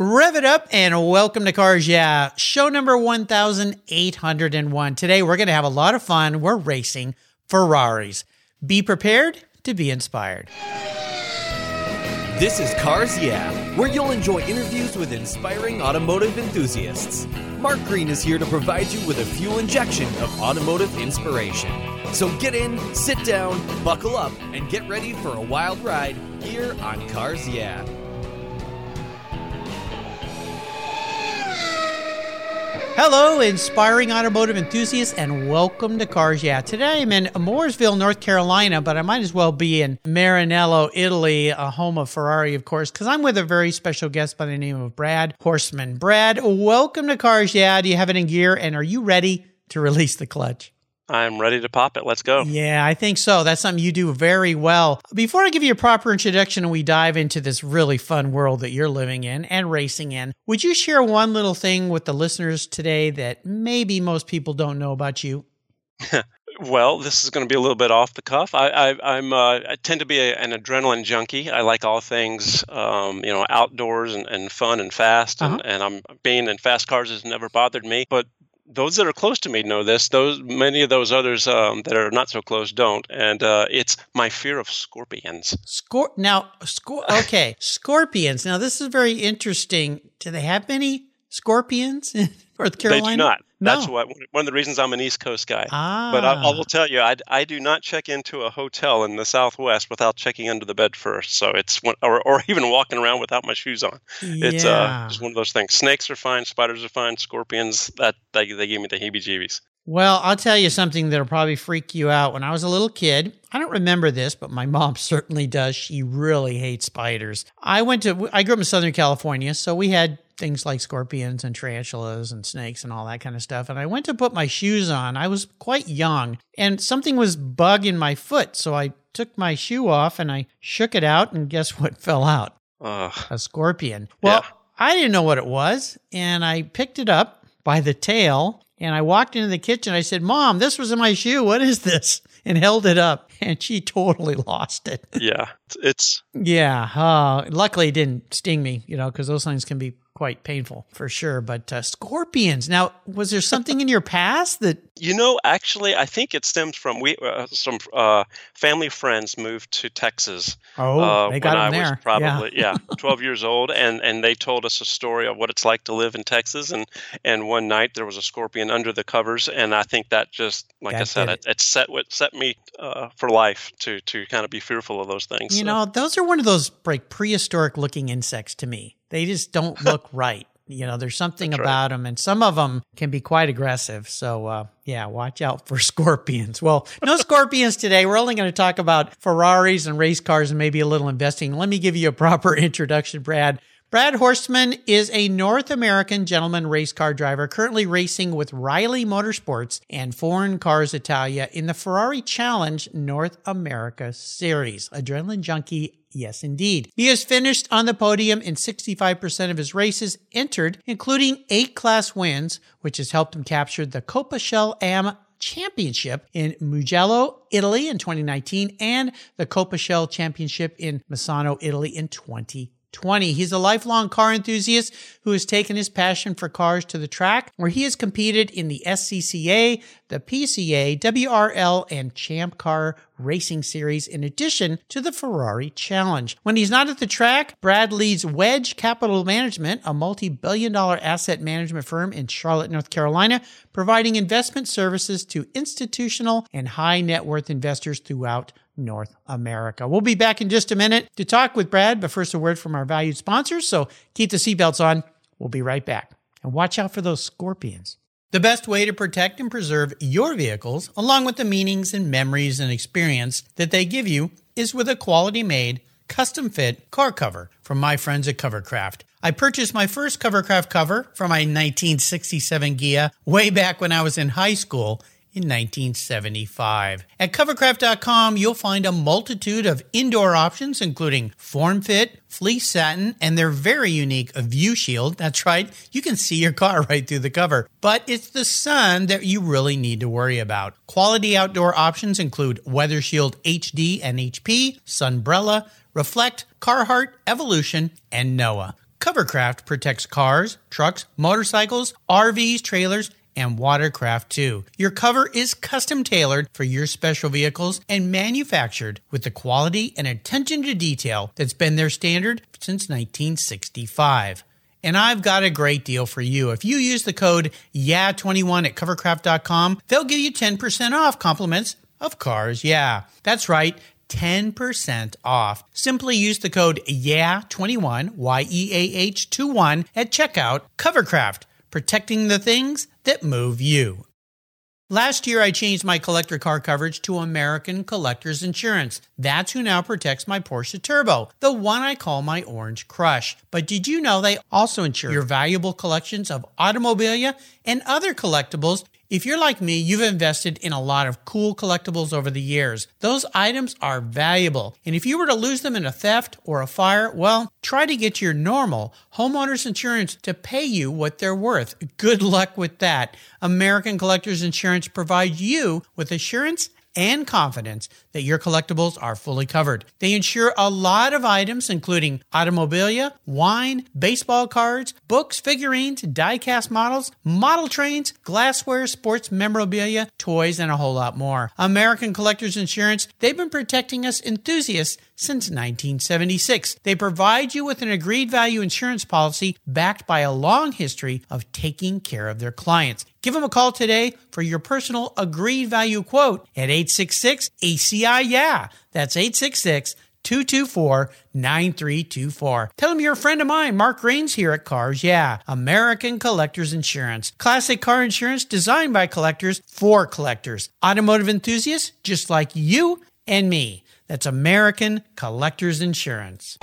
Rev it up and welcome to Cars Yeah, show number 1801. Today we're going to have a lot of fun. We're racing Ferraris. Be prepared to be inspired. This is Cars Yeah, where you'll enjoy interviews with inspiring automotive enthusiasts. Mark Greene is here to provide you with a fuel injection of automotive inspiration. So get in, sit down, buckle up, and get ready for a wild ride here on Cars Yeah. Hello, inspiring automotive enthusiasts, and welcome to Cars Yeah. Today I'm in Mooresville, North Carolina, but I might as well be in Maranello, Italy, a home of Ferrari, of course, because I'm with a very special guest by the name of Brad Horstman. Brad, welcome to Cars Yeah. Do you have it in gear, and are you ready to release the clutch? I'm ready to pop it. Let's go. Yeah, I think so. That's something you do very well. Before I give you a proper introduction and we dive into this really fun world that you're living in and racing in, would you share one little thing with the listeners today that maybe most people don't know about you? well, this is going to be a little bit off the cuff. I, I, am uh, I tend to be a, an adrenaline junkie. I like all things, um, you know, outdoors and, and fun and fast. And, uh-huh. and I'm being in fast cars has never bothered me. But those that are close to me know this. Those many of those others um, that are not so close don't, and uh, it's my fear of scorpions. Scor- now, scor- okay, scorpions. Now, this is very interesting. Do they have many scorpions in North Carolina? They do not. No. That's what one of the reasons I'm an East Coast guy. Ah. But I, I will tell you, I, I do not check into a hotel in the Southwest without checking under the bed first. So it's one, or or even walking around without my shoes on. Yeah. It's uh, just one of those things. Snakes are fine, spiders are fine, scorpions that they, they gave me the heebie-jeebies. Well, I'll tell you something that'll probably freak you out. When I was a little kid, I don't remember this, but my mom certainly does. She really hates spiders. I went to, I grew up in Southern California, so we had things like scorpions and tarantulas and snakes and all that kind of stuff. And I went to put my shoes on. I was quite young and something was bugging my foot. So I took my shoe off and I shook it out. And guess what fell out? Uh, a scorpion. Well, yeah. I didn't know what it was. And I picked it up by the tail and I walked into the kitchen. I said, Mom, this was in my shoe. What is this? And held it up. And she totally lost it. yeah. It's. Yeah. Uh, luckily, it didn't sting me, you know, because those things can be quite painful for sure. But uh, scorpions. Now, was there something in your past that you know? Actually, I think it stems from we uh, some uh, family friends moved to Texas. Oh, uh, they got when I there. was probably yeah. yeah, twelve years old, and and they told us a story of what it's like to live in Texas. And and one night there was a scorpion under the covers, and I think that just like that I said, it. it, set set me uh, for life to to kind of be fearful of those things. You so. know, those are one of those like prehistoric looking insects to me. They just don't look right. You know, there's something That's about right. them, and some of them can be quite aggressive. So, uh, yeah, watch out for scorpions. Well, no scorpions today. We're only going to talk about Ferraris and race cars and maybe a little investing. Let me give you a proper introduction, Brad. Brad Horstman is a North American gentleman race car driver currently racing with Riley Motorsports and Foreign Cars Italia in the Ferrari Challenge North America Series. Adrenaline junkie Yes, indeed. He has finished on the podium in 65% of his races entered, including eight class wins, which has helped him capture the Coppa Shell Am Championship in Mugello, Italy in 2019 and the Coppa Shell Championship in Misano, Italy in 2020. 20. He's a lifelong car enthusiast who has taken his passion for cars to the track, where he has competed in the SCCA, the PCA, WRL, and Champ Car Racing Series, in addition to the Ferrari Challenge. When he's not at the track, Brad leads Wedge Capital Management, a multi billion dollar asset management firm in Charlotte, North Carolina, providing investment services to institutional and high net worth investors throughout North America. We'll be back in just a minute to talk with Brad, but first a word from our valued sponsors. So keep the seatbelts on. We'll be right back. And watch out for those scorpions. The best way to protect and preserve your vehicles, along with the meanings and memories and experience that they give you, is with a quality made, custom fit car cover from my friends at Covercraft. I purchased my first Covercraft cover for my 1967 Ghia way back when I was in high school in 1975. At covercraft.com, you'll find a multitude of indoor options, including form fit, fleece satin, and their very unique view shield. That's right, you can see your car right through the cover. But it's the sun that you really need to worry about. Quality outdoor options include Weather Shield HD and HP, Sunbrella, Reflect, Carhartt, Evolution, and Noah. Covercraft protects cars, trucks, motorcycles, RVs, trailers, and watercraft too. Your cover is custom tailored for your special vehicles and manufactured with the quality and attention to detail that's been their standard since 1965. And I've got a great deal for you. If you use the code YEAH21 at covercraft.com, they'll give you 10% off compliments of cars. Yeah, that's right. 10% off. Simply use the code YEAH21, Y E A H 21 at checkout. Covercraft, protecting the things that move you. Last year, I changed my collector car coverage to American Collectors Insurance. That's who now protects my Porsche Turbo, the one I call my Orange Crush. But did you know they also insure your valuable collections of automobilia and other collectibles if you're like me, you've invested in a lot of cool collectibles over the years. Those items are valuable. And if you were to lose them in a theft or a fire, well, try to get your normal homeowners insurance to pay you what they're worth. Good luck with that. American Collectors Insurance provides you with assurance and confidence that your collectibles are fully covered. They insure a lot of items, including automobilia, wine, baseball cards, books, figurines, die-cast models, model trains, glassware, sports memorabilia, toys, and a whole lot more. American Collectors Insurance, they've been protecting us enthusiasts since 1976. They provide you with an agreed value insurance policy backed by a long history of taking care of their clients. Give them a call today for your personal agreed value quote at 866 ACI Yeah. That's 866 224 9324. Tell them you're a friend of mine, Mark Rains here at Cars Yeah, American Collectors Insurance. Classic car insurance designed by collectors for collectors. Automotive enthusiasts just like you and me. That's American Collectors Insurance.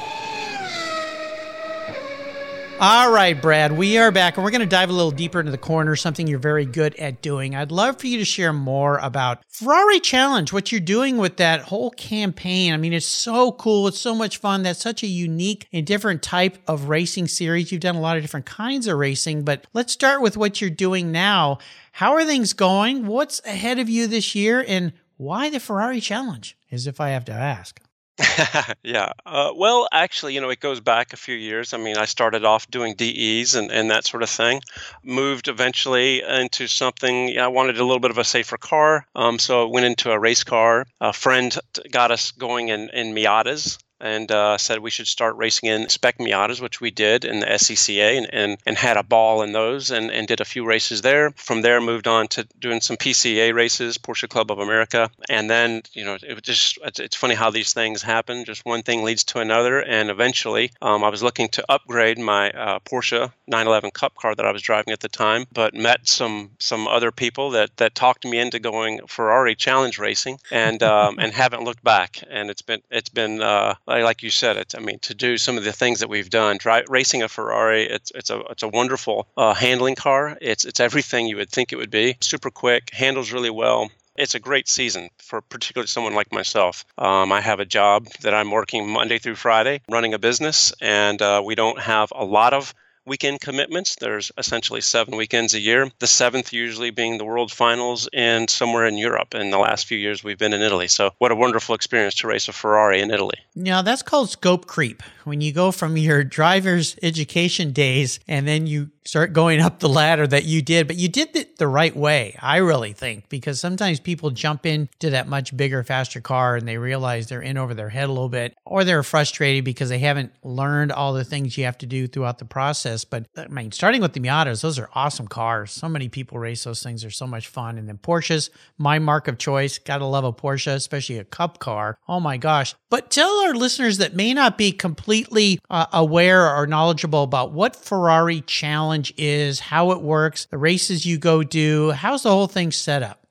All right, Brad, we are back and we're going to dive a little deeper into the corner, something you're very good at doing. I'd love for you to share more about Ferrari Challenge, what you're doing with that whole campaign. I mean, it's so cool. It's so much fun. That's such a unique and different type of racing series. You've done a lot of different kinds of racing, but let's start with what you're doing now. How are things going? What's ahead of you this year? And why the Ferrari Challenge, as if I have to ask? yeah. Uh, well, actually, you know, it goes back a few years. I mean, I started off doing DEs and, and that sort of thing. Moved eventually into something, yeah, I wanted a little bit of a safer car. Um, so I went into a race car. A friend got us going in, in Miatas and uh, said we should start racing in spec Miatas, which we did in the SCCA and, and, and had a ball in those and, and did a few races there. From there, moved on to doing some PCA races, Porsche Club of America. And then, you know, it just, it's, funny how these things happen. Just one thing leads to another. And eventually, um, I was looking to upgrade my uh, Porsche 911 Cup car that I was driving at the time, but met some some other people that, that talked me into going Ferrari Challenge racing and um, and haven't looked back. And it's been, it's been, uh, like you said, it's I mean to do some of the things that we've done. Racing a Ferrari, it's it's a it's a wonderful uh, handling car. It's it's everything you would think it would be. Super quick, handles really well. It's a great season for particularly someone like myself. Um, I have a job that I'm working Monday through Friday, running a business, and uh, we don't have a lot of weekend commitments. There's essentially seven weekends a year. The seventh usually being the World Finals and somewhere in Europe. In the last few years, we've been in Italy. So, what a wonderful experience to race a Ferrari in Italy. Now, that's called scope creep. When you go from your driver's education days and then you start going up the ladder that you did, but you did it the right way, I really think, because sometimes people jump into that much bigger, faster car and they realize they're in over their head a little bit, or they're frustrated because they haven't learned all the things you have to do throughout the process. But I mean, starting with the Miatas, those are awesome cars. So many people race those things, they're so much fun. And then Porsches, my mark of choice. Gotta love a Porsche, especially a cup car. Oh my gosh. But tell our listeners that may not be completely uh, aware or knowledgeable about what Ferrari Challenge challenge is, how it works, the races you go do. How's the whole thing set up?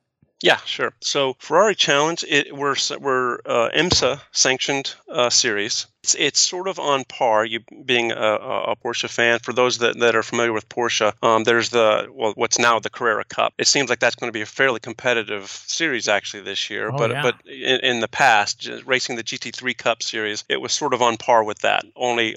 Yeah, sure. So Ferrari Challenge, it, we're we're uh, IMSA sanctioned uh, series. It's it's sort of on par. You being a, a, Porsche fan, for those that, that are familiar with Porsche, um, there's the well, what's now the Carrera Cup. It seems like that's going to be a fairly competitive series actually this year. Oh, but yeah. but in, in the past, racing the GT3 Cup series, it was sort of on par with that. Only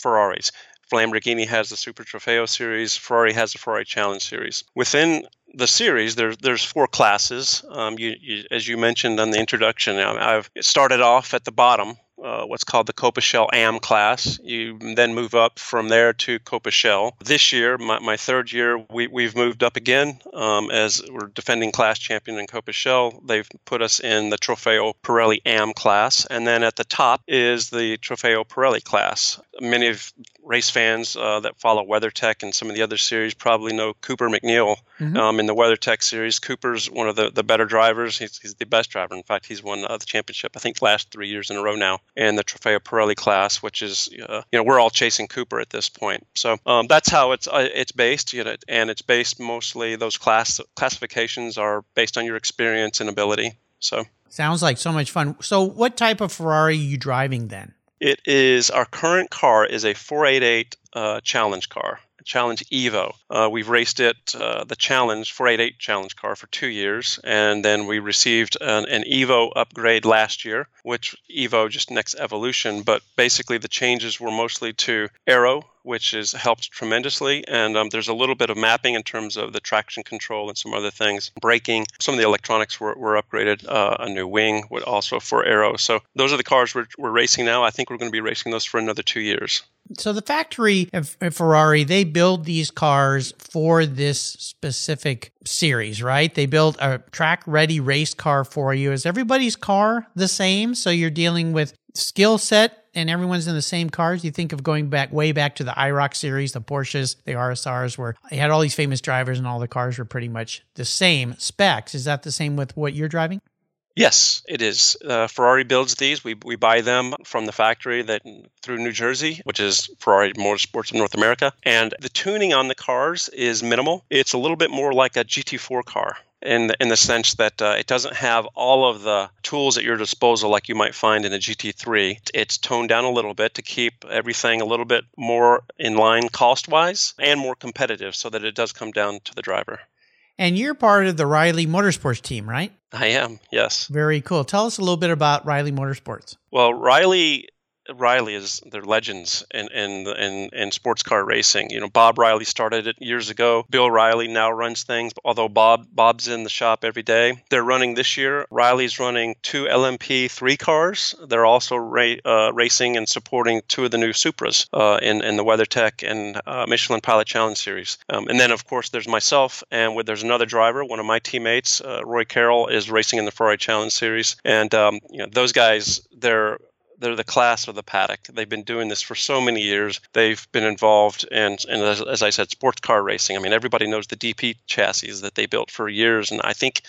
Ferraris. Lamborghini has the Super Trofeo series. Ferrari has the Ferrari Challenge series. Within the series, there's there's four classes. Um, you, you, as you mentioned on the introduction, I've started off at the bottom uh, what's called the Coppa Shell AM class. You then move up from there to Coppa Shell. This year, my, my third year, we, we've moved up again um, as we're defending class champion in Coppa Shell. They've put us in the Trofeo Pirelli AM class. And then at the top is the Trofeo Pirelli class. Many of race fans uh, that follow WeatherTech and some of the other series probably know Cooper MacNeil mm-hmm. um, in the WeatherTech series. Cooper's one of the, the better drivers. He's, he's the best driver. In fact, he's won uh, the championship, I think, last three years in a row now in the Trofeo Pirelli class, which is, uh, you know, we're all chasing Cooper at this point. So um, that's how it's uh, it's based, you know, and it's based mostly, those class classifications are based on your experience and ability. So sounds like so much fun. So what type of Ferrari are you driving then? It is our current car is a 488 uh, challenge car. Challenge Evo. Uh, we've raced it, uh, the Challenge 488 Challenge car, for two years, and then we received an, an, Evo upgrade last year, which Evo just next evolution. But basically, the changes were mostly to aero, which has helped tremendously. And um, there's a little bit of mapping in terms of the traction control and some other things. Braking, some of the electronics were, were upgraded. Uh, a new wing, would also for aero. So those are the cars we're, we're racing now. I think we're going to be racing those for another two years. So the factory of Ferrari, they build these cars for this specific series, right? They build a track ready race car for you. Is everybody's car the same? So you're dealing with skill set and everyone's in the same cars. You think of going back way back to the IROC series, the Porsches, the RSRs, where you had all these famous drivers and all the cars were pretty much the same specs. Is that the same with what you're driving? Yes, it is. Uh, Ferrari builds these. We, we buy them from the factory that through New Jersey, which is Ferrari Motorsports of North America. And the tuning on the cars is minimal. It's a little bit more like a GT4 car in the, in the sense that uh, it doesn't have all of the tools at your disposal like you might find in a GT3. It's toned down a little bit to keep everything a little bit more in line cost wise and more competitive so that it does come down to the driver. And you're part of the Riley Motorsports team, right? I am, yes. Very cool. Tell us a little bit about Riley Motorsports. Well, Riley Riley is they're legends in, in in in sports car racing. You know, Bob Riley started it years ago. Bill Riley now runs things, although Bob Bob's in the shop every day. They're running this year. Riley's running two LMP three cars. They're also ra- uh, racing and supporting two of the new Supras uh, in in the WeatherTech and uh, Michelin Pilot Challenge Series. Um, and then of course there's myself, and with, there's another driver, one of my teammates, uh, Roy Carroll, is racing in the Ferrari Challenge Series. And um, you know those guys, they're they're the class of the paddock. They've been doing this for so many years. They've been involved in, and as, as, I said, sports car racing. I mean, everybody knows the DP chassis that they built for years, and I think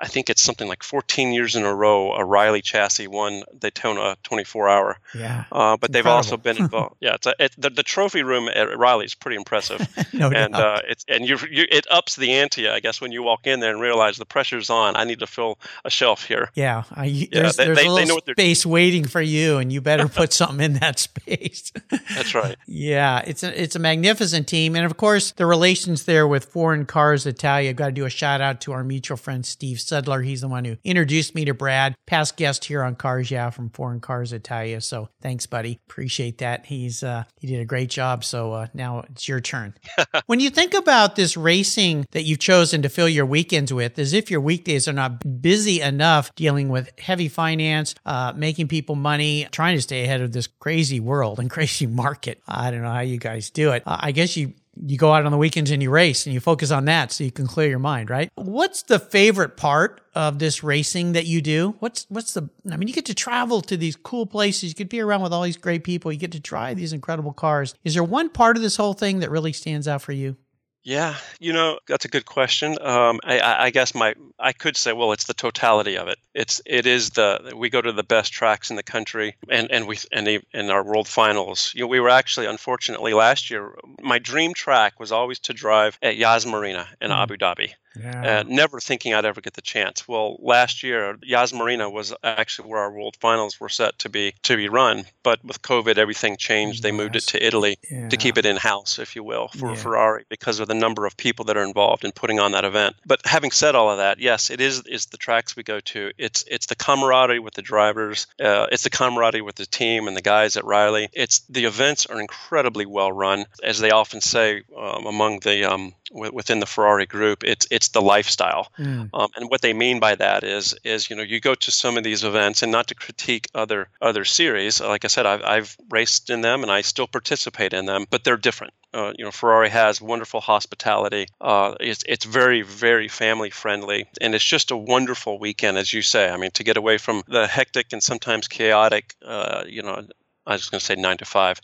I think it's something like 14 years in a row a Riley chassis won Daytona 24 hour. Yeah. Uh, but they've also been involved. yeah. It's a, it, the, the trophy room at Riley is pretty impressive. no and uh, it's and you, you it ups the ante, I guess, when you walk in there and realize the pressure's on. I need to fill a shelf here. Yeah. I, yeah there's, they, there's they, a little space waiting for you, and you better put something in that space. That's right. yeah. It's a, it's a magnificent team. And of course, the relations there with Foreign Cars Italia. I've got to do a shout out to our mutual friend, Steve Sedler. He's the one who introduced me to Brad, past guest here on Cars Yeah from Foreign Cars Italia. So thanks, buddy. Appreciate that. He's uh, he did a great job. So uh, now it's your turn. when you think about this racing that you've chosen to fill your weekends with, as if your weekdays are not busy enough dealing with heavy finance, uh, making people money, trying to stay ahead of this crazy world and crazy market. I don't know how you guys do it. Uh, I guess you you go out on the weekends and you race and you focus on that so you can clear your mind, right? What's the favorite part of this racing that you do? What's what's the I mean you get to travel to these cool places, you get to be around with all these great people, you get to drive these incredible cars. Is there one part of this whole thing that really stands out for you? Yeah, you know that's a good question. Um, I, I, guess my I could say, well, it's the totality of it. It's it is the we go to the best tracks in the country, and and we and in our world finals. You know, we were actually unfortunately last year. My dream track was always to drive at Yas Marina in mm. Abu Dhabi. Yeah. Uh, never thinking I'd ever get the chance. Well, last year, Yas Marina was actually where our World Finals were set to be to be run, but with COVID, everything changed. Yes. They moved it to Italy yeah. to keep it in house, if you will, for yeah. Ferrari because of the number of people that are involved in putting on that event. But having said all of that, yes, it is is the tracks we go to. It's it's the camaraderie with the drivers. Uh, it's the camaraderie with the team and the guys at Riley. It's the events are incredibly well run, as they often say um, among the um, w- within the Ferrari group. It's it's the lifestyle, mm. um, and what they mean by that is is you know you go to some of these events, and not to critique other other series. Like I said, I've I've raced in them, and I still participate in them, but they're different. Uh, you know, Ferrari has wonderful hospitality. Uh, it's it's very very family friendly, and it's just a wonderful weekend, as you say. I mean, to get away from the hectic and sometimes chaotic, uh, you know, I was going to say nine to five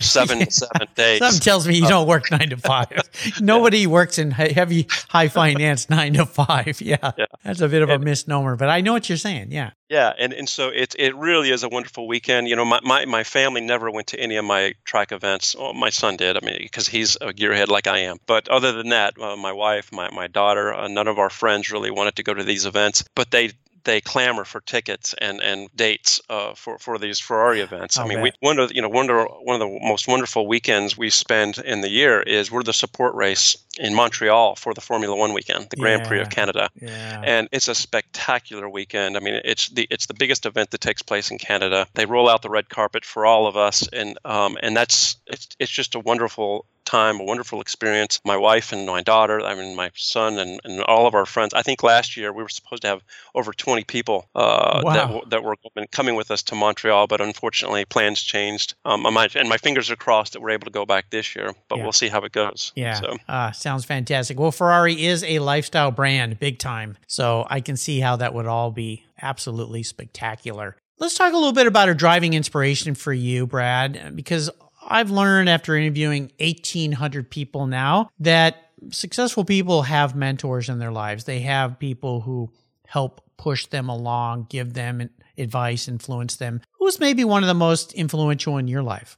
seven seven days. Something tells me you don't work nine to five. Nobody yeah. works in heavy high finance nine to five. Yeah, yeah. that's a bit of and, a misnomer, but I know what you're saying. Yeah, yeah, and and so it it really is a wonderful weekend. You know, my my, my family never went to any of my track events. Well, my son did. I mean, because he's a gearhead like I am. But other than that, uh, my wife, my my daughter, uh, none of our friends really wanted to go to these events. But they they clamor for tickets and and dates uh, for for these Ferrari events. I mean, we one of you know one of the, one of the most wonderful weekends we spend in the year is we're the support race in Montreal for the Formula One weekend, the Grand Prix of Canada, yeah. and it's a spectacular weekend. I mean, it's the it's the biggest event that takes place in Canada. They roll out the red carpet for all of us, and um, and that's it's it's just a wonderful time, a wonderful experience. My wife and my daughter, I mean, my son and, and all of our friends. I think last year we were supposed to have over 20 people uh, wow. that, that were coming with us to Montreal, but unfortunately plans changed. Um, and, my, and my fingers are crossed that we're able to go back this year, but yeah. we'll see how it goes. Yeah. So. Uh, sounds fantastic. Well, Ferrari is a lifestyle brand, big time. So I can see how that would all be absolutely spectacular. Let's talk a little bit about a driving inspiration for you, Brad, because I've learned after interviewing 1,800 people now that successful people have mentors in their lives. They have people who help push them along, give them advice, influence them. Who's maybe one of the most influential in your life?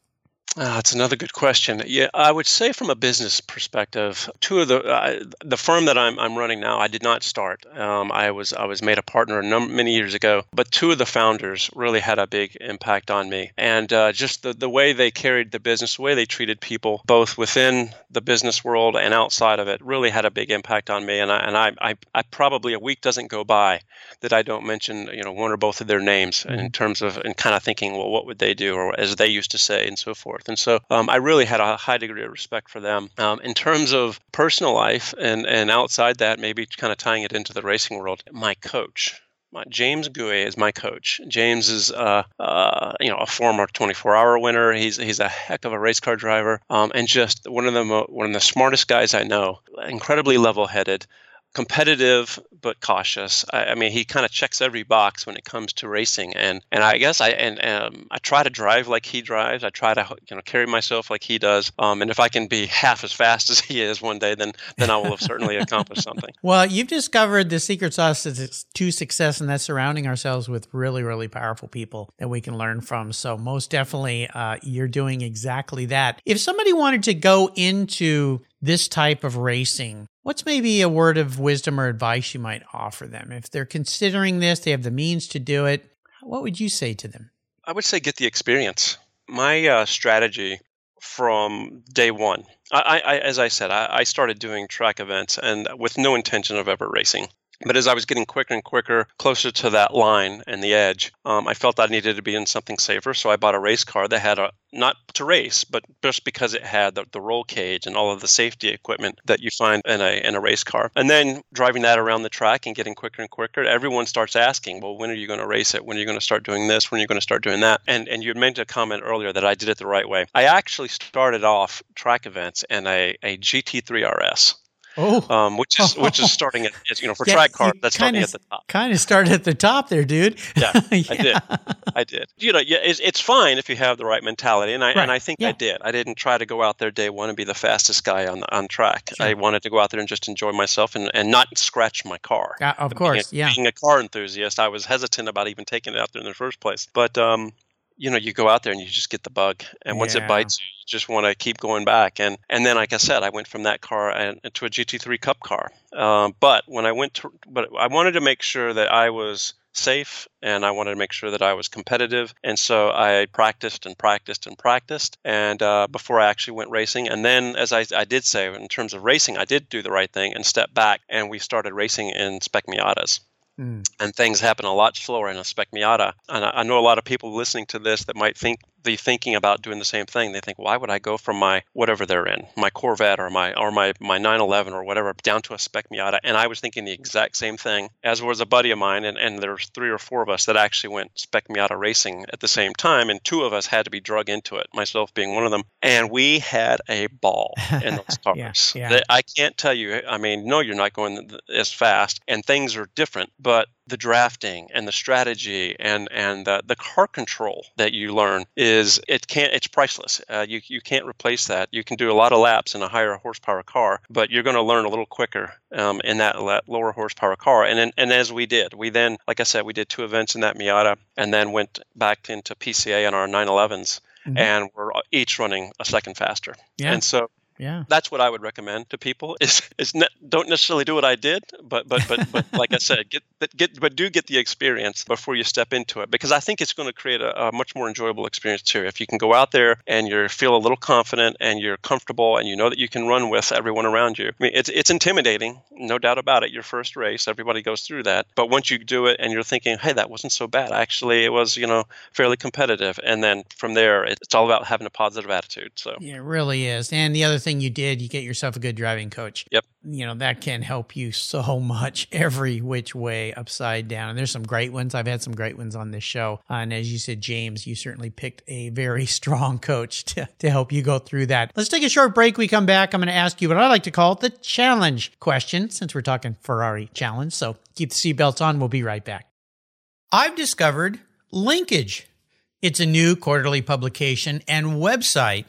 Uh, that's another good question. Yeah, I would say from a business perspective, two of the uh, the firm that I'm, I'm running now, I did not start. Um, I was I was made a partner a number, many years ago, but two of the founders really had a big impact on me, and uh, just the the way they carried the business, the way they treated people, both within the business world and outside of it, really had a big impact on me. And I and I I, I probably a week doesn't go by that I don't mention you know one or both of their names mm-hmm. in terms of and kind of thinking, well, what would they do, or as they used to say, and so forth forth. And so um, I really had a high degree of respect for them. Um, in terms of personal life and, and outside that, maybe kind of tying it into the racing world, my coach, my, James Gouet is my coach. James is, uh, uh, you know, a former 24-hour winner. He's he's a heck of a race car driver, um, and just one of the mo- one of the smartest guys I know. Incredibly level-headed, competitive but cautious. I, I mean, he kind of checks every box when it comes to racing, and and I guess I and um, I try to drive like he drives. I try to you know carry myself like he does. Um, and if I can be half as fast as he is one day, then then I will have certainly accomplished something. Well, you've discovered the secret sauce to success, and that's surrounding ourselves with really really powerful people that we can learn from. So most definitely, uh, you're doing exactly that. If somebody wanted to go into this type of racing, what's maybe a word of wisdom or advice you might offer them? If they're considering this, they have the means to do it, what would you say to them? I would say get the experience. My uh, strategy from day one, I, I, as I said, I, I started doing track events and with no intention of ever racing. But as I was getting quicker and quicker, closer to that line and the edge, um, I felt I needed to be in something safer. So I bought a race car that had a not to race, but just because it had the, the roll cage and all of the safety equipment that you find in a in a race car. And then driving that around the track and getting quicker and quicker, everyone starts asking, "Well, when are you going to race it? When are you going to start doing this? When are you going to start doing that?" And and you made a comment earlier that I did it the right way. I actually started off track events in a, a GT3 RS. Oh, um, which is which is starting at you know for yeah, track car that's starting at the top. Kind of started at the top there, dude. yeah, yeah, I did. I did. You know, yeah, it's, it's fine if you have the right mentality, and I right. and I think yeah. I did. I didn't try to go out there day one and be the fastest guy on on track. Sure. I wanted to go out there and just enjoy myself and, and not scratch my car. Uh, of course, being a, yeah. Being a car enthusiast, I was hesitant about even taking it out there in the first place. But um, you know you go out there and you just get the bug and once yeah. it bites you, just want to keep going back and and then like i said i went from that car and to a gt3 cup car um, but when i went to but i wanted to make sure that i was safe and I wanted to make sure that I was competitive. And so I practiced and practiced and practiced and uh, before I actually went racing. And then, as I, I, did say, in terms of racing, I did do the right thing and step back and we started racing in spec Miatas. Mm. And things happen a lot slower in a spec Miata. And I, I, know a lot of people listening to this that might think the thinking about doing the same thing. They think, why would I go from my whatever they're in, my Corvette or my or my my 911 or whatever, down to a spec Miata? And I was thinking the exact same thing. As was a buddy of mine, and and there's three or four of us that actually went spec Miata racing at the same time, and two of us had to be drug into it, myself being one of them. And we had a ball in those cars. yeah, yeah. I can't tell you. I mean, no, you're not going as fast, and things are different, but the drafting and the strategy and and the, the car control that you learn is it can't it's priceless. Uh, you you can't replace that. You can do a lot of laps in a higher horsepower car, but you're going to learn a little quicker um, in that lower horsepower car. And then, and as we did, we then like I said, we did two events in that Miata, and then went back into PCA on our 911s. Mm-hmm. and we're each running a second faster. Yeah. And so yeah. That's what i would recommend to people is is ne- don't necessarily do what i did but but but, but like i said get get but do get the experience before you step into it because i think it's going to create a, a, much more enjoyable experience too. If you can go out there and you feel a little confident and you're comfortable and you know that you can run with everyone around you. I mean it's it's intimidating no doubt about it your first race everybody goes through that. But once you do it and you're thinking hey that wasn't so bad. Actually it was you know fairly competitive. And then from there it's all about having a positive attitude so. Yeah, it really is. And the other thing you did, you get yourself a good driving coach. Yep. You know, that can help you so much every which way upside down. And there's some great ones. I've had some great ones on this show. Uh, and as you said, James, you certainly picked a very strong coach to, to help you go through that. Let's take a short break. We come back. I'm going to ask you what I like to call the challenge question since we're talking Ferrari challenge. So keep the seatbelts on. We'll be right back. I've discovered Linkage. It's a new quarterly publication and website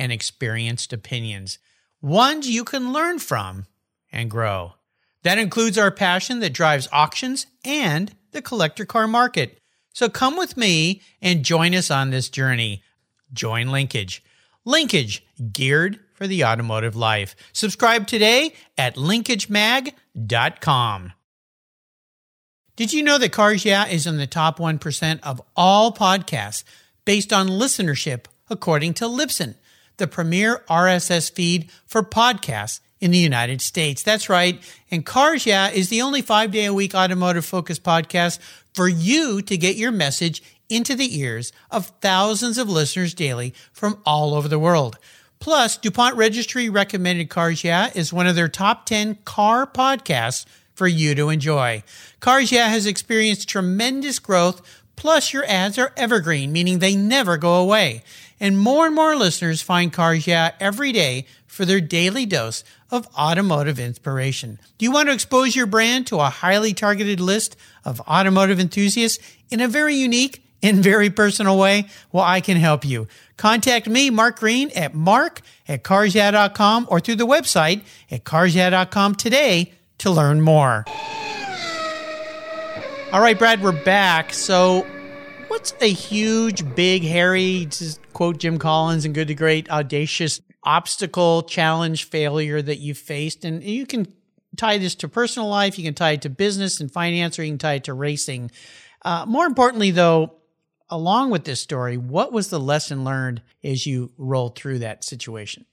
and experienced opinions, ones you can learn from and grow. That includes our passion that drives auctions and the collector car market. So come with me and join us on this journey. Join Linkage. Linkage, geared for the automotive life. Subscribe today at linkagemag.com. Did you know that Cars Yeah is in the top 1% of all podcasts based on listenership according to Libsyn? The premier RSS feed for podcasts in the United States. That's right. And Cars Yeah is the only five day a week automotive focused podcast for you to get your message into the ears of thousands of listeners daily from all over the world. Plus, DuPont Registry recommended Cars Yeah is one of their top 10 car podcasts for you to enjoy. Cars Yeah has experienced tremendous growth, plus your ads are evergreen, meaning they never go away and more and more listeners find Cars Yeah every day for their daily dose of automotive inspiration. Do you want to expose your brand to a highly targeted list of automotive enthusiasts in a very unique and very personal way? Well, I can help you. Contact me, Mark Greene, at mark at carsyeah.com or through the website at carsyeah.com today to learn more. All right, Brad, we're back. So What's a huge, big, hairy, to quote Jim Collins and Good to Great, audacious obstacle, challenge, failure that you faced? And you can tie this to personal life, you can tie it to business and finance, or you can tie it to racing. Uh, more importantly, though, along with this story, what was the lesson learned as you rolled through that situation?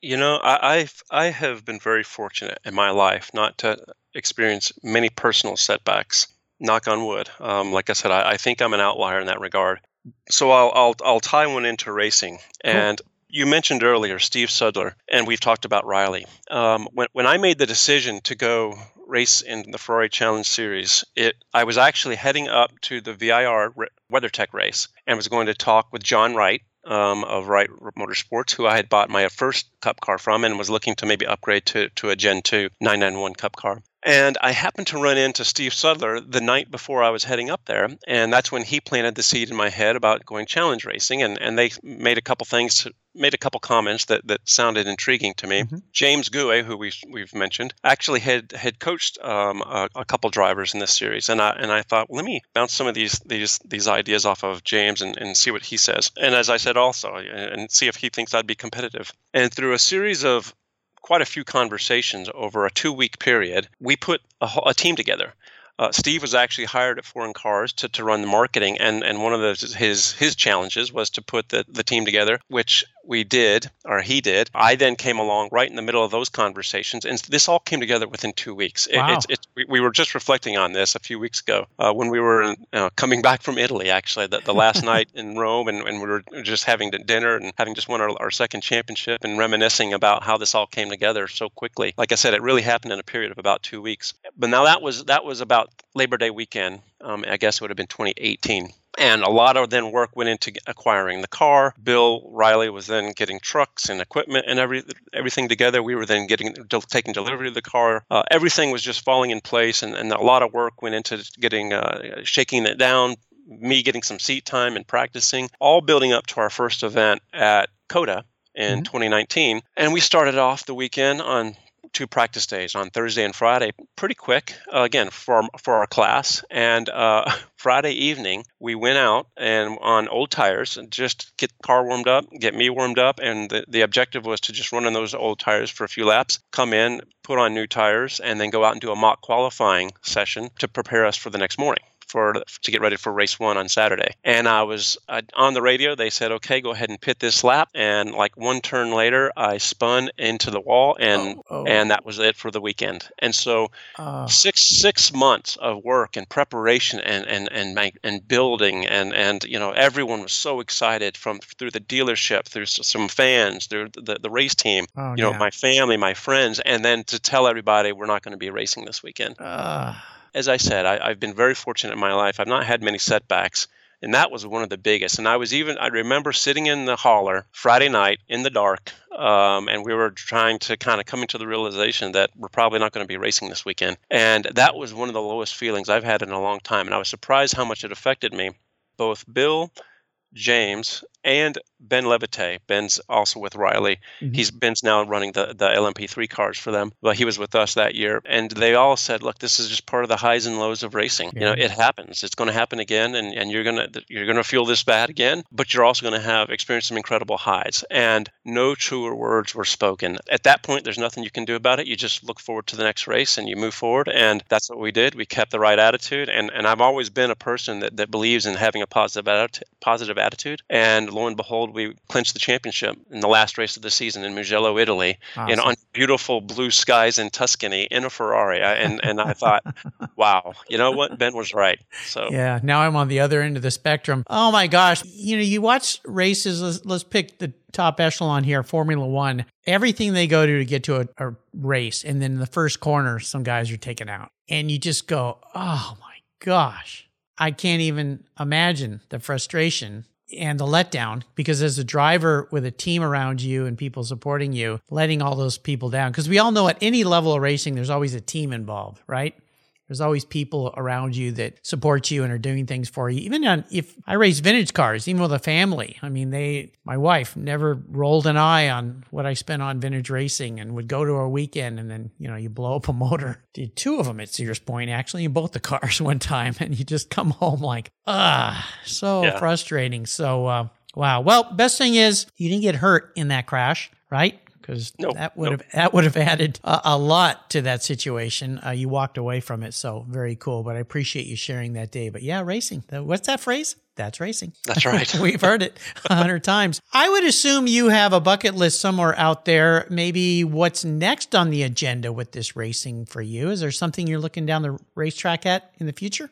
You know, I, I've I have been very fortunate in my life not to experience many personal setbacks knock on wood. Um, like I said, I, I, think I'm an outlier in that regard. So I'll I'll, I'll tie one into racing. And cool. you mentioned earlier Steve Sudler, and we've talked about Riley. Um, when when I made the decision to go race in the Ferrari Challenge Series, it I was actually heading up to the VIR WeatherTech race and was going to talk with John Wright, um, of Wright Motorsports, who I had bought my first Cup car from and was looking to maybe upgrade to, to a Gen 2 991 Cup car. And I happened to run into Steve Sudler the night before I was heading up there. And that's when he planted the seed in my head about going challenge racing. And, and they made a couple things, made a couple comments that, that sounded intriguing to me. Mm-hmm. James Gouet, who we've, we've mentioned, actually had, had coached um, a, a, couple drivers in this series. And I, and I thought, well, let me bounce some of these, these, these ideas off of James and, and see what he says. And as I said also, and see if he thinks I'd be competitive. And through a series of quite a few conversations over a two week period. We put a, a team together. Uh, Steve was actually hired at Foreign Cars to, to run the marketing, and, and one of the, his his challenges was to put the, the team together, which we did, or he did. I then came along right in the middle of those conversations, and this all came together within two weeks. Wow. It, it, we, we, were just reflecting on this a few weeks ago uh, when we were uh, coming back from Italy, actually, the, the last night in Rome, and, and, we were just having dinner and having just won our, our second championship and reminiscing about how this all came together so quickly. Like I said, it really happened in a period of about two weeks. But now that was that was about Labor Day weekend. Um, I guess it would have been 2018. And a lot of then work went into acquiring the car. Bill Riley was then getting trucks and equipment and every everything together. We were then getting taking delivery of the car. Uh, everything was just falling in place, and, and a lot of work went into getting uh, shaking it down. Me getting some seat time and practicing, all building up to our first event at COTA in mm-hmm. 2019. And we started off the weekend on two practice days on Thursday and Friday, pretty quick. Uh, again, for for our class. And uh, Friday evening, we went out and on old tires and just get the car warmed up, get me warmed up, and the, the objective was to just run on those old tires for a few laps, come in, put on new tires, and then go out and do a mock qualifying session to prepare us for the next morning for to get ready for race one on Saturday. And I was uh, on the radio. They said, "Okay, go ahead and pit this lap." And like one turn later, I spun into the wall, and oh, oh. and that was it for the weekend. And so uh. six six months of work and preparation and and and and building and and you know everyone was so excited from through the dealership, through some fans, through the the race team, oh, you know, yeah. my family, my friends, and then to tell everybody we're not going to be racing this weekend. Uh as I said, I, have been very fortunate in my life. I've not had many setbacks, and that was one of the biggest. And I was even, I remember sitting in the hauler Friday night in the dark, um, and we were trying to kind of come into the realization that we're probably not going to be racing this weekend. And that was one of the lowest feelings I've had in a long time. And I was surprised how much it affected me. Both Bill, James, and Ben Levite. Ben's also with Riley. Mm-hmm. He's Ben's now running the, the LMP3 cars for them, but he was with us that year. And they all said, "Look, this is just part of the highs and lows of racing. Yeah. You know, it happens. It's going to happen again, and, and you're gonna you're gonna feel this bad again, but you're also going to have experience some incredible highs." And no truer words were spoken. At that point, there's nothing you can do about it. You just look forward to the next race and you move forward. And that's what we did. We kept the right attitude. And and I've always been a person that, that believes in having a positive atti- positive attitude. And lo and behold we clinched the championship in the last race of the season in Mugello, Italy, awesome. in on beautiful blue skies in Tuscany in a Ferrari. And and I thought, wow, you know what? Ben was right. So yeah, now I'm on the other end of the spectrum. Oh my gosh, you know, you watch races. Let's, let's pick the top echelon here, Formula One. Everything they go to to get to a, a race, and then in the first corner, some guys are taken out, and you just go, oh my gosh. I can't even imagine the frustration and the letdown because as a driver with a team around you and people supporting you, letting all those people down. Because we all know at any level of racing, there's always a team involved, right? There's always people around you that support you and are doing things for you. Even on, if I raise vintage cars, even with a family, I mean, they, my wife never rolled an eye on what I spent on vintage racing and would go to a weekend and then, you know, you blow up a motor. Did two of them at Sears Point, actually, in both the cars one time. And you just come home like, ah, so yeah. frustrating. So, uh, wow. Well, best thing is you didn't get hurt in that crash, right? Because nope, that would nope. have that would have added a, a lot to that situation. Uh, you walked away from it, so very cool. But I appreciate you sharing that day. But yeah, racing. What's that phrase? That's racing. That's right. We've heard it a hundred times. I would assume you have a bucket list somewhere out there. Maybe what's next on the agenda with this racing for you? Is there something you're looking down the racetrack at in the future?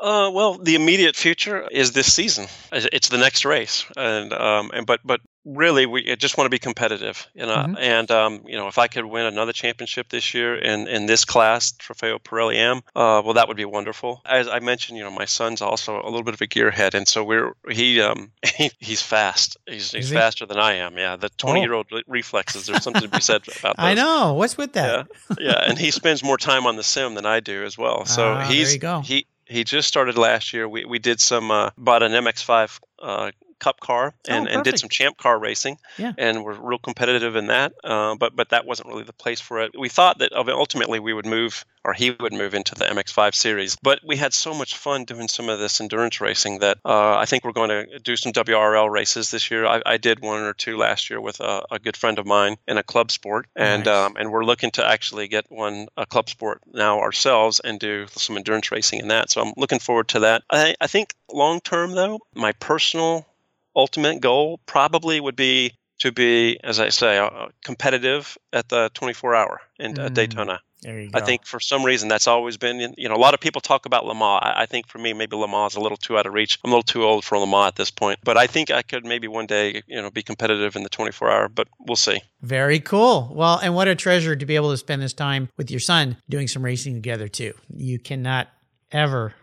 Uh, well, the immediate future is this season. It's the next race, and um, and but but really we just want to be competitive you know? Mm-hmm. and um, you know if i could win another championship this year in in this class trofeo pirelli am uh, well that would be wonderful. As i mentioned you know my son's also a little bit of a gearhead and so we're he um he, he's fast. He's, he's faster than i am yeah. The 20 year old reflexes there's something to be said about those. i know. What's with that? Yeah, yeah and he spends more time on the sim than i do as well. So ah, he's he he just started last year. We we did some uh, bought an MX5 uh, Cup car and, oh, and did some Champ car racing. Yeah. And we're real competitive in that. Uh, but but that wasn't really the place for it. We thought that ultimately we would move or he would move into the MX5 series. But we had so much fun doing some of this endurance racing that uh, I think we're going to do some WRL races this year. I, I did one or two last year with a, a, good friend of mine in a club sport, and nice. um, and we're looking to actually get one a club sport now ourselves and do some endurance racing in that. So I'm looking forward to that. I, I think long term though, my personal ultimate goal probably would be to be, as I say, uh, competitive at the 24 hour in mm. Daytona. There you go. I think for some reason that's always been, you know, a lot of people talk about Le Mans. I, I think for me, maybe Le Mans is a little too out of reach. I'm a little too old for Le Mans at this point, but I think I could maybe one day, you know, be competitive in the 24 hour, but we'll see. Very cool. Well, and what a treasure to be able to spend this time with your son doing some racing together too. You cannot ever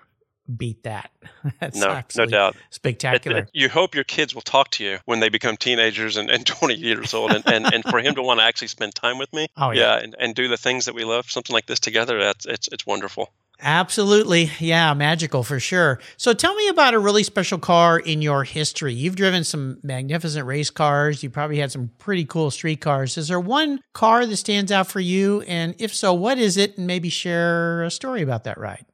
beat that. That's no, no doubt. Spectacular. It, it, you hope your kids will talk to you when they become teenagers and, and 20 years old. And, and, and for him to want to actually spend time with me, oh, yeah. yeah and, and do the things that we love, something like this together, that's, it's, it's wonderful. Absolutely. Yeah, magical for sure. So tell me about a really special car in your history. You've driven some magnificent race cars. You probably had some pretty cool street cars. Is there one car that stands out for you? And if so, what is it? And maybe share a story about that ride.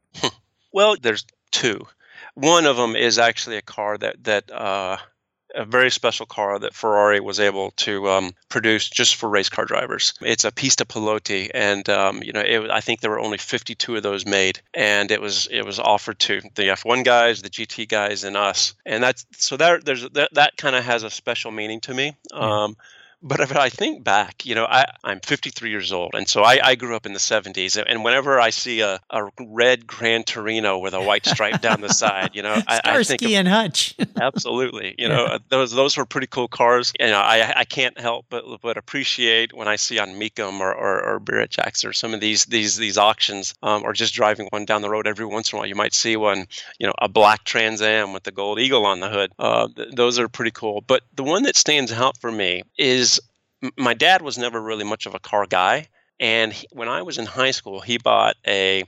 well, there's two. One of them is actually a car that that uh, a very special car that Ferrari was able to um, produce just for race car drivers. It's a Pista Piloti, and um, you know, it, I think there were only 52 of those made, and it was it was offered to the F1 guys, the GT guys, and us. And that's so that there's that, that kind of has a special meaning to me. Um, but if I think back, you know, I, I'm 53 years old, and so I, I grew up in the 70s. And whenever I see a, a red Gran Torino with a white stripe down the side, you know, I, I think of, and Hutch. absolutely, you know, yeah. those those were pretty cool cars. You know, I I can't help but but appreciate when I see on Mecum or or, or Barrett-Jacksons or some of these these these auctions, um, or just driving one down the road every once in a while, you might see one, you know, a black Trans Am with the gold eagle on the hood. Uh, th- those are pretty cool. But the one that stands out for me is my dad was never really much of a car guy. And he, when I was in high school, he bought a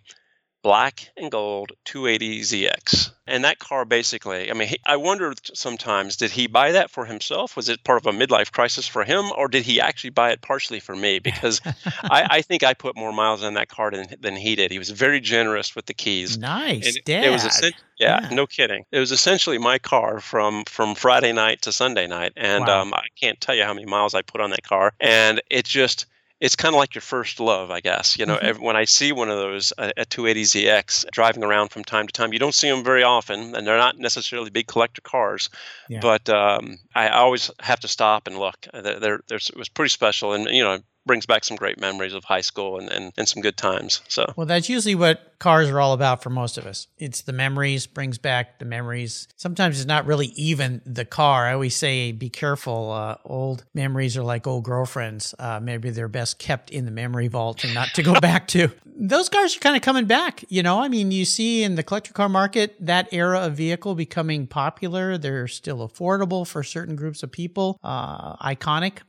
black and gold 280ZX. And that car basically, I mean, he, I wonder sometimes, did he buy that for himself? Was it part of a midlife crisis for him? Or did he actually buy it partially for me? Because I, I, think I put more miles on that car than, than he did. He was very generous with the keys. Nice, and Dad. It was yeah, yeah, no kidding. It was essentially my car from from Friday night to Sunday night. And wow. um, I can't tell you how many miles I put on that car. And it just, it's kind of like your first love, I guess. You know, mm-hmm. when I see one of those uh, at 280ZX driving around from time to time, you don't see them very often, and they're not necessarily big collector cars. Yeah. But um, I always have to stop and look. They're, they're, it was pretty special, and you know, brings back some great memories of high school and, and, and some good times. So well, that's usually what cars are all about for most of us. It's the memories, brings back the memories. Sometimes it's not really even the car. I always say, be careful. Uh, old memories are like old girlfriends. Uh, maybe they're best kept in the memory vault and not to go back to. Those cars are kind of coming back. You know, I mean, you see in the collector car market that era of vehicle becoming popular. They're still affordable for certain groups of people. Uh, iconic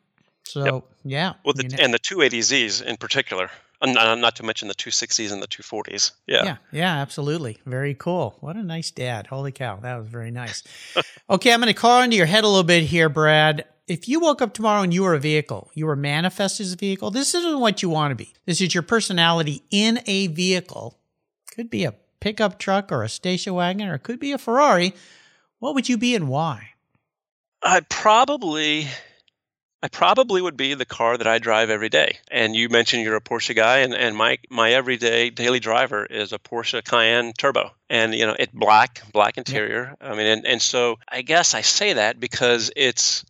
so yep. yeah, well, the, and the 280Zs in particular, not to mention the 260s and the 240s. Yeah, yeah, yeah, absolutely, very cool. What a nice dad! Holy cow, that was very nice. okay, I'm going to call into your head a little bit here, Brad. If you woke up tomorrow and you were a vehicle, you were manifested as a vehicle. This isn't what you want to be. This is your personality in a vehicle. Could be a pickup truck or a station wagon, or it could be a Ferrari. What would you be and why? I'd probably I probably would be the car that I drive every day. And you mentioned you're a Porsche guy, and, and my my everyday daily driver is a Porsche Cayenne Turbo, and you know it black black interior. I mean, and, and so I guess I say that because it's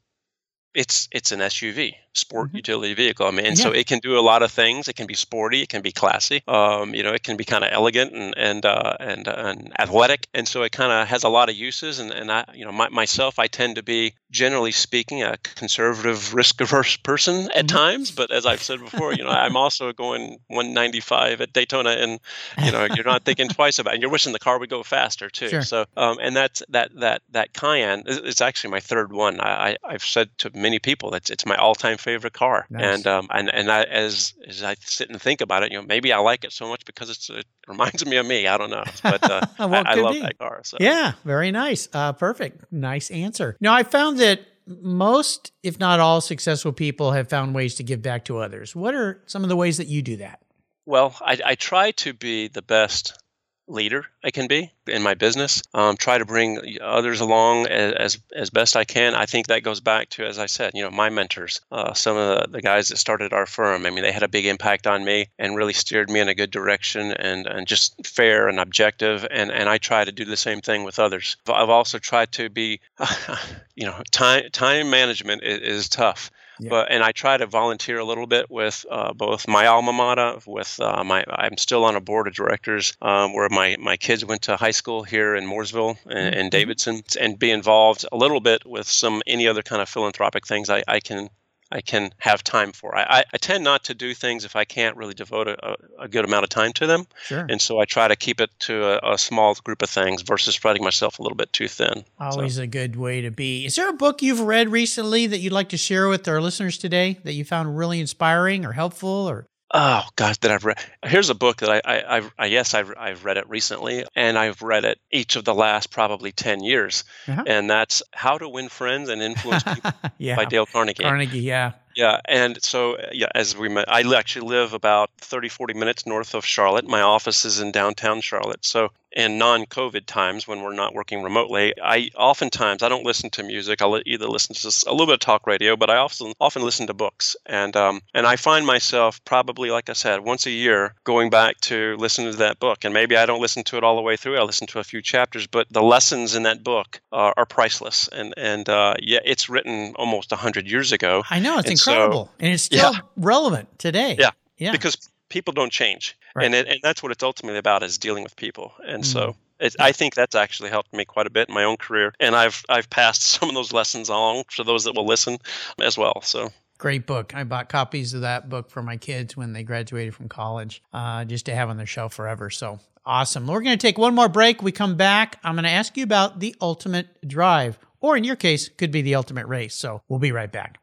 it's it's an SUV. Sport mm-hmm. utility vehicle. I mean, and yeah. so it can do a lot of things. It can be sporty, it can be classy. Um, you know, it can be kind of elegant and and uh, and, uh, and athletic, and so it kind of has a lot of uses. And and I, you know, my, myself, I tend to be generally speaking a conservative, risk averse person at mm-hmm. times. But as I've said before, you know, I'm also going 195 at Daytona, and you know, you're not thinking twice about, it. and you're wishing the car would go faster too. Sure. So, um, and that's that that that Cayenne. It's actually my third one. I, I have said to many people that it's my all time favorite car. Nice. And um, and and I, as as I sit and think about it, you know, maybe I like it so much because it's, it reminds me of me. I don't know, but uh, well, I, I, love be. that car. So. Yeah, very nice. Uh, perfect. Nice answer. Now I found that most, if not all, successful people have found ways to give back to others. What are some of the ways that you do that? Well, I, I try to be the best leader I can be in my business. Um, try to bring others along as, as best I can. I think that goes back to, as I said, you know, my mentors, uh, some of the, the, guys that started our firm. I mean, they had a big impact on me and really steered me in a good direction and, and just fair and objective. And, and I try to do the same thing with others. I've also tried to be, you know, time time management is, is tough. Yeah. But and I try to volunteer a little bit with uh, both my alma mater, with uh, my I'm still on a board of directors um, where my my kids went to high school here in Mooresville and, mm-hmm. and Davidson, and be involved a little bit with some any other kind of philanthropic things I, I can I can have time for. I, I, tend not to do things if I can't really devote a, a good amount of time to them. Sure. And so I try to keep it to a, a small group of things versus spreading myself a little bit too thin. Always so. a good way to be. Is there a book you've read recently that you'd like to share with our listeners today that you found really inspiring or helpful or Oh gosh, that I've read. Here's a book that I, I, I, I yes, I've, I've read it recently, and I've read it each of the last probably ten years, uh-huh. and that's How to Win Friends and Influence People yeah. by Dale Carnegie. Carnegie, yeah. Yeah, and so yeah, as we met, I actually live about 30, 40 minutes north of Charlotte. My office is in downtown Charlotte. So in non-COVID times when we're not working remotely, I oftentimes I don't listen to music. I'll either listen to a little bit of talk radio, but I often often listen to books. And um, and I find myself probably, like I said, once a year going back to listen to that book. And maybe I don't listen to it all the way through. I listen to a few chapters, but the lessons in that book are, are priceless. And and uh, yeah, it's written almost hundred years ago. I know it's incredible, so, and it's still yeah. relevant today. Yeah, yeah, because people don't change, right. and it, and that's what it's ultimately about is dealing with people. And mm. so it, I think that's actually helped me quite a bit in my own career, and I've I've passed some of those lessons along to those that will listen as well. So great book. I bought copies of that book for my kids when they graduated from college, uh, just to have on their shelf forever. So awesome. We're going to take one more break. We come back. I'm going to ask you about the ultimate drive, or in your case, could be the ultimate race. So we'll be right back.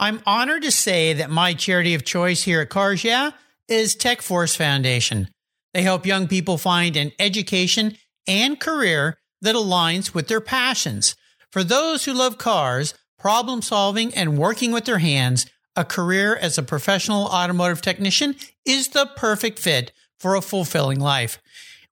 I'm honored to say that my charity of choice here at Cars Yeah is Tech Force Foundation. They help young people find an education and career that aligns with their passions. For those who love cars, problem solving, and working with their hands, a career as a professional automotive technician is the perfect fit for a fulfilling life.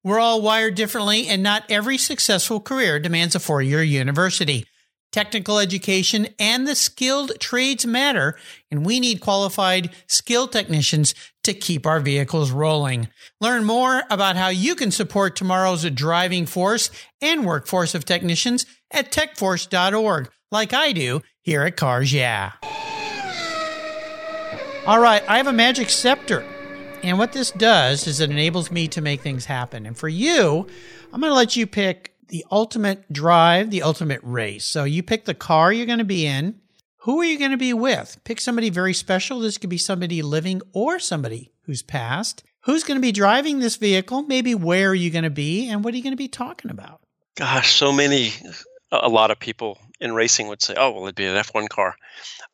We're all wired differently, and not every successful career demands a four year university. Technical education and the skilled trades matter, and we need qualified, skilled technicians to keep our vehicles rolling. Learn more about how you can support tomorrow's driving force and workforce of technicians at techforce.org, like I do here at Cars Yeah. All right, I have a magic scepter. And what this does is it enables me to make things happen. And for you, I'm going to let you pick the ultimate drive, the ultimate race. So you pick the car you're going to be in. Who are you going to be with? Pick somebody very special. This could be somebody living or somebody who's passed. Who's going to be driving this vehicle? Maybe where are you going to be and what are you going to be talking about? Gosh, so many, a lot of people in racing would say, oh, well, it'd be an F1 car.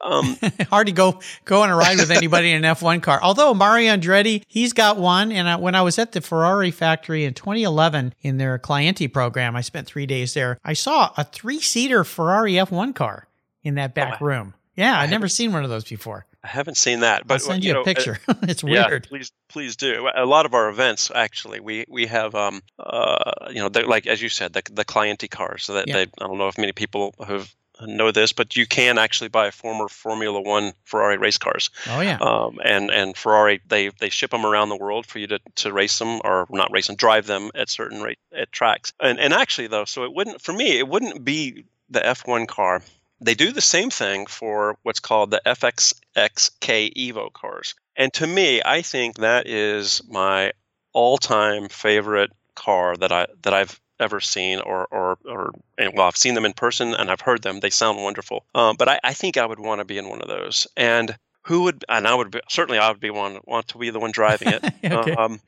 Um, Hard to go go on a ride with anybody in an F1 car. Although Mario Andretti, he's got one. And I, when I was at the Ferrari factory in 2011 in their Clienti program, I spent three days there. I saw a three seater Ferrari F1 car in that back oh, room. Yeah, I'd never seen one of those before. I haven't seen that, but I'll send you, you know, a picture. it's weird. Yeah, please, please do. A lot of our events, actually, we we have, um, uh, you know, like as you said, the the Clienti cars. So that yeah. they, I don't know if many people have know this, but you can actually buy former Formula One Ferrari race cars. Oh yeah. Um, and and Ferrari they they ship them around the world for you to, to race them or not race them, drive them at certain rate at tracks. And and actually though, so it wouldn't for me it wouldn't be the F1 car They do the same thing for what's called the FXXK Evo cars. And to me, I think that is my all-time favorite car that I that I've ever seen or or or well I've seen them in person and I've heard them they sound wonderful um, but I, I think I would want to be in one of those and who would and I would be, certainly I would be one want to be the one driving it okay. um,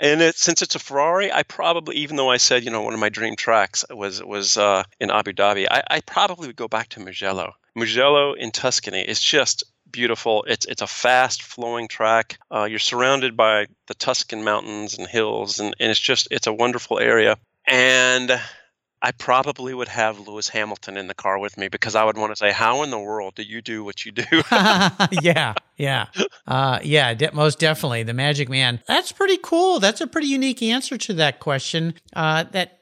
and it, since it's a Ferrari, I probably, even though I said, you know, one of my dream tracks was was uh, in Abu Dhabi, I, I, probably would go back to Mugello. Mugello in Tuscany is just beautiful. It's it's a fast flowing track. Uh, you're surrounded by the Tuscan mountains and hills, and, and it's just it's a wonderful area. And I probably would have Lewis Hamilton in the car with me because I would want to say, "How in the world do you do what you do?" yeah, yeah, uh, yeah. De- most definitely, the Magic Man. That's pretty cool. That's a pretty unique answer to that question. Uh, that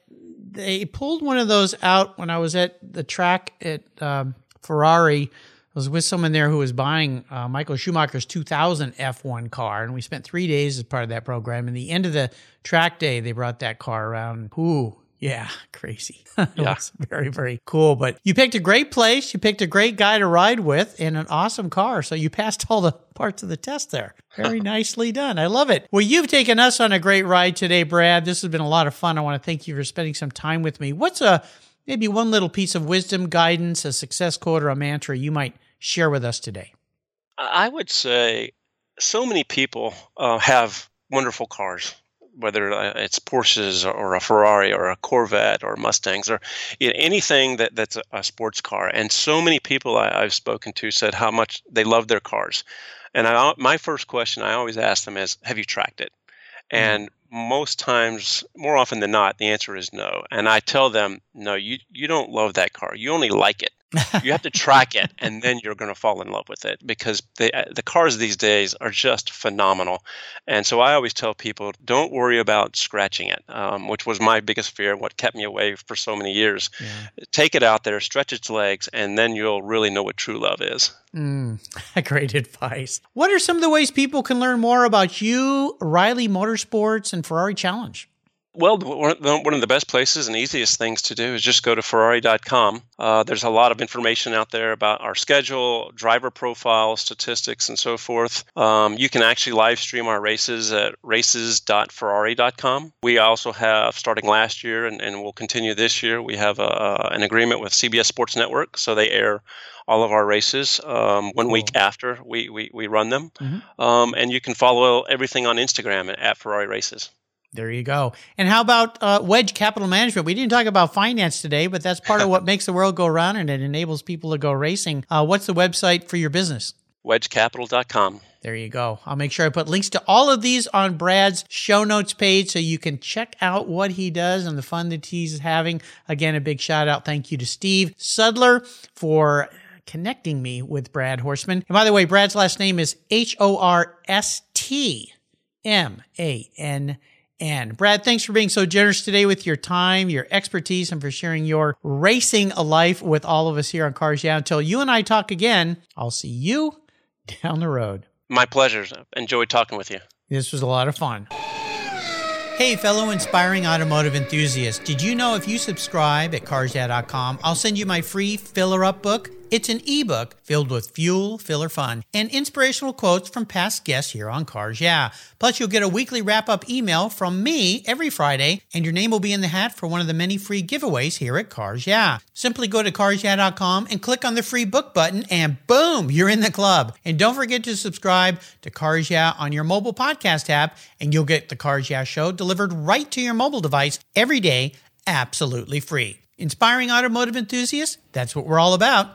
they pulled one of those out when I was at the track at um, Ferrari. I was with someone there who was buying uh, Michael Schumacher's 2000 F1 car, and we spent three days as part of that program. And the end of the track day, they brought that car around. Ooh, yeah, crazy. yeah. very, very cool. But you picked a great place. You picked a great guy to ride with and an awesome car. So you passed all the parts of the test there. Very nicely done. I love it. Well, you've taken us on a great ride today, Brad. This has been a lot of fun. I want to thank you for spending some time with me. What's a maybe one little piece of wisdom, guidance, a success quote, or a mantra you might share with us today? I would say so many people uh, have wonderful cars whether uh, it's Porsches or a Ferrari or a Corvette or Mustangs or anything that, that's a, sports car. And so many people I, have spoken to said how much they love their cars. And I, my first question I always ask them is, "Have you tracked it?" Mm-hmm. And most times, more often than not, the answer is no. And I tell them, "No, you you don't love that car. You only like it." You have to track it and then you're going to fall in love with it because the uh, the cars these days are just phenomenal. And so i always tell people don't worry about scratching it um, which was my biggest fear what kept me away for so many years. Yeah. take it out there stretch its legs and then you'll really know what true love is. Mm, great advice. What are some of the ways people can learn more about you riley motorsports and ferrari challenge well, one of the best places and easiest things to do is just go to Ferrari.com. Uh, there's a lot of information out there about our schedule, driver profiles, statistics, and so forth. Um, you can actually live stream our races at races.ferrari.com. We also have, starting last year and, and will continue this year, we have a, an agreement with CBS Sports Network, so they air all of our races um, one cool. week after we, we, we run them. Mm-hmm. Um, and you can follow everything on Instagram at Ferrari Races. There you go. And how about uh, Wedge Capital Management? We didn't talk about finance today, but that's part of what makes the world go around and it enables people to go racing. Uh, what's the website for your business? WedgeCapital.com. There you go. I'll make sure I put links to all of these on Brad's show notes page so you can check out what he does and the fun that he's having. Again, a big shout out. Thank you to Steve Sudler for connecting me with Brad Horstman. And by the way, Brad's last name is H O R S T M A N and Brad, thanks for being so generous today with your time, your expertise, and for sharing your racing life with all of us here on Cars Yeah. Until you and I talk again, I'll see you down the road. My pleasure. Enjoyed talking with you. This was a lot of fun. Hey, fellow inspiring automotive enthusiasts, did you know if you subscribe at carsyeah.com, I'll send you my free filler up book? It's an ebook filled with fuel, filler fun, and inspirational quotes from past guests here on Cars Yeah. Plus, you'll get a weekly wrap up email from me every Friday, and your name will be in the hat for one of the many free giveaways here at Cars Yeah. Simply go to carsyeah.com and click on the free book button, and boom, you're in the club. And don't forget to subscribe to Cars Yeah on your mobile podcast app, and you'll get the Cars Yeah show delivered right to your mobile device every day, absolutely free. Inspiring automotive enthusiasts, that's what we're all about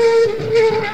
Thank you.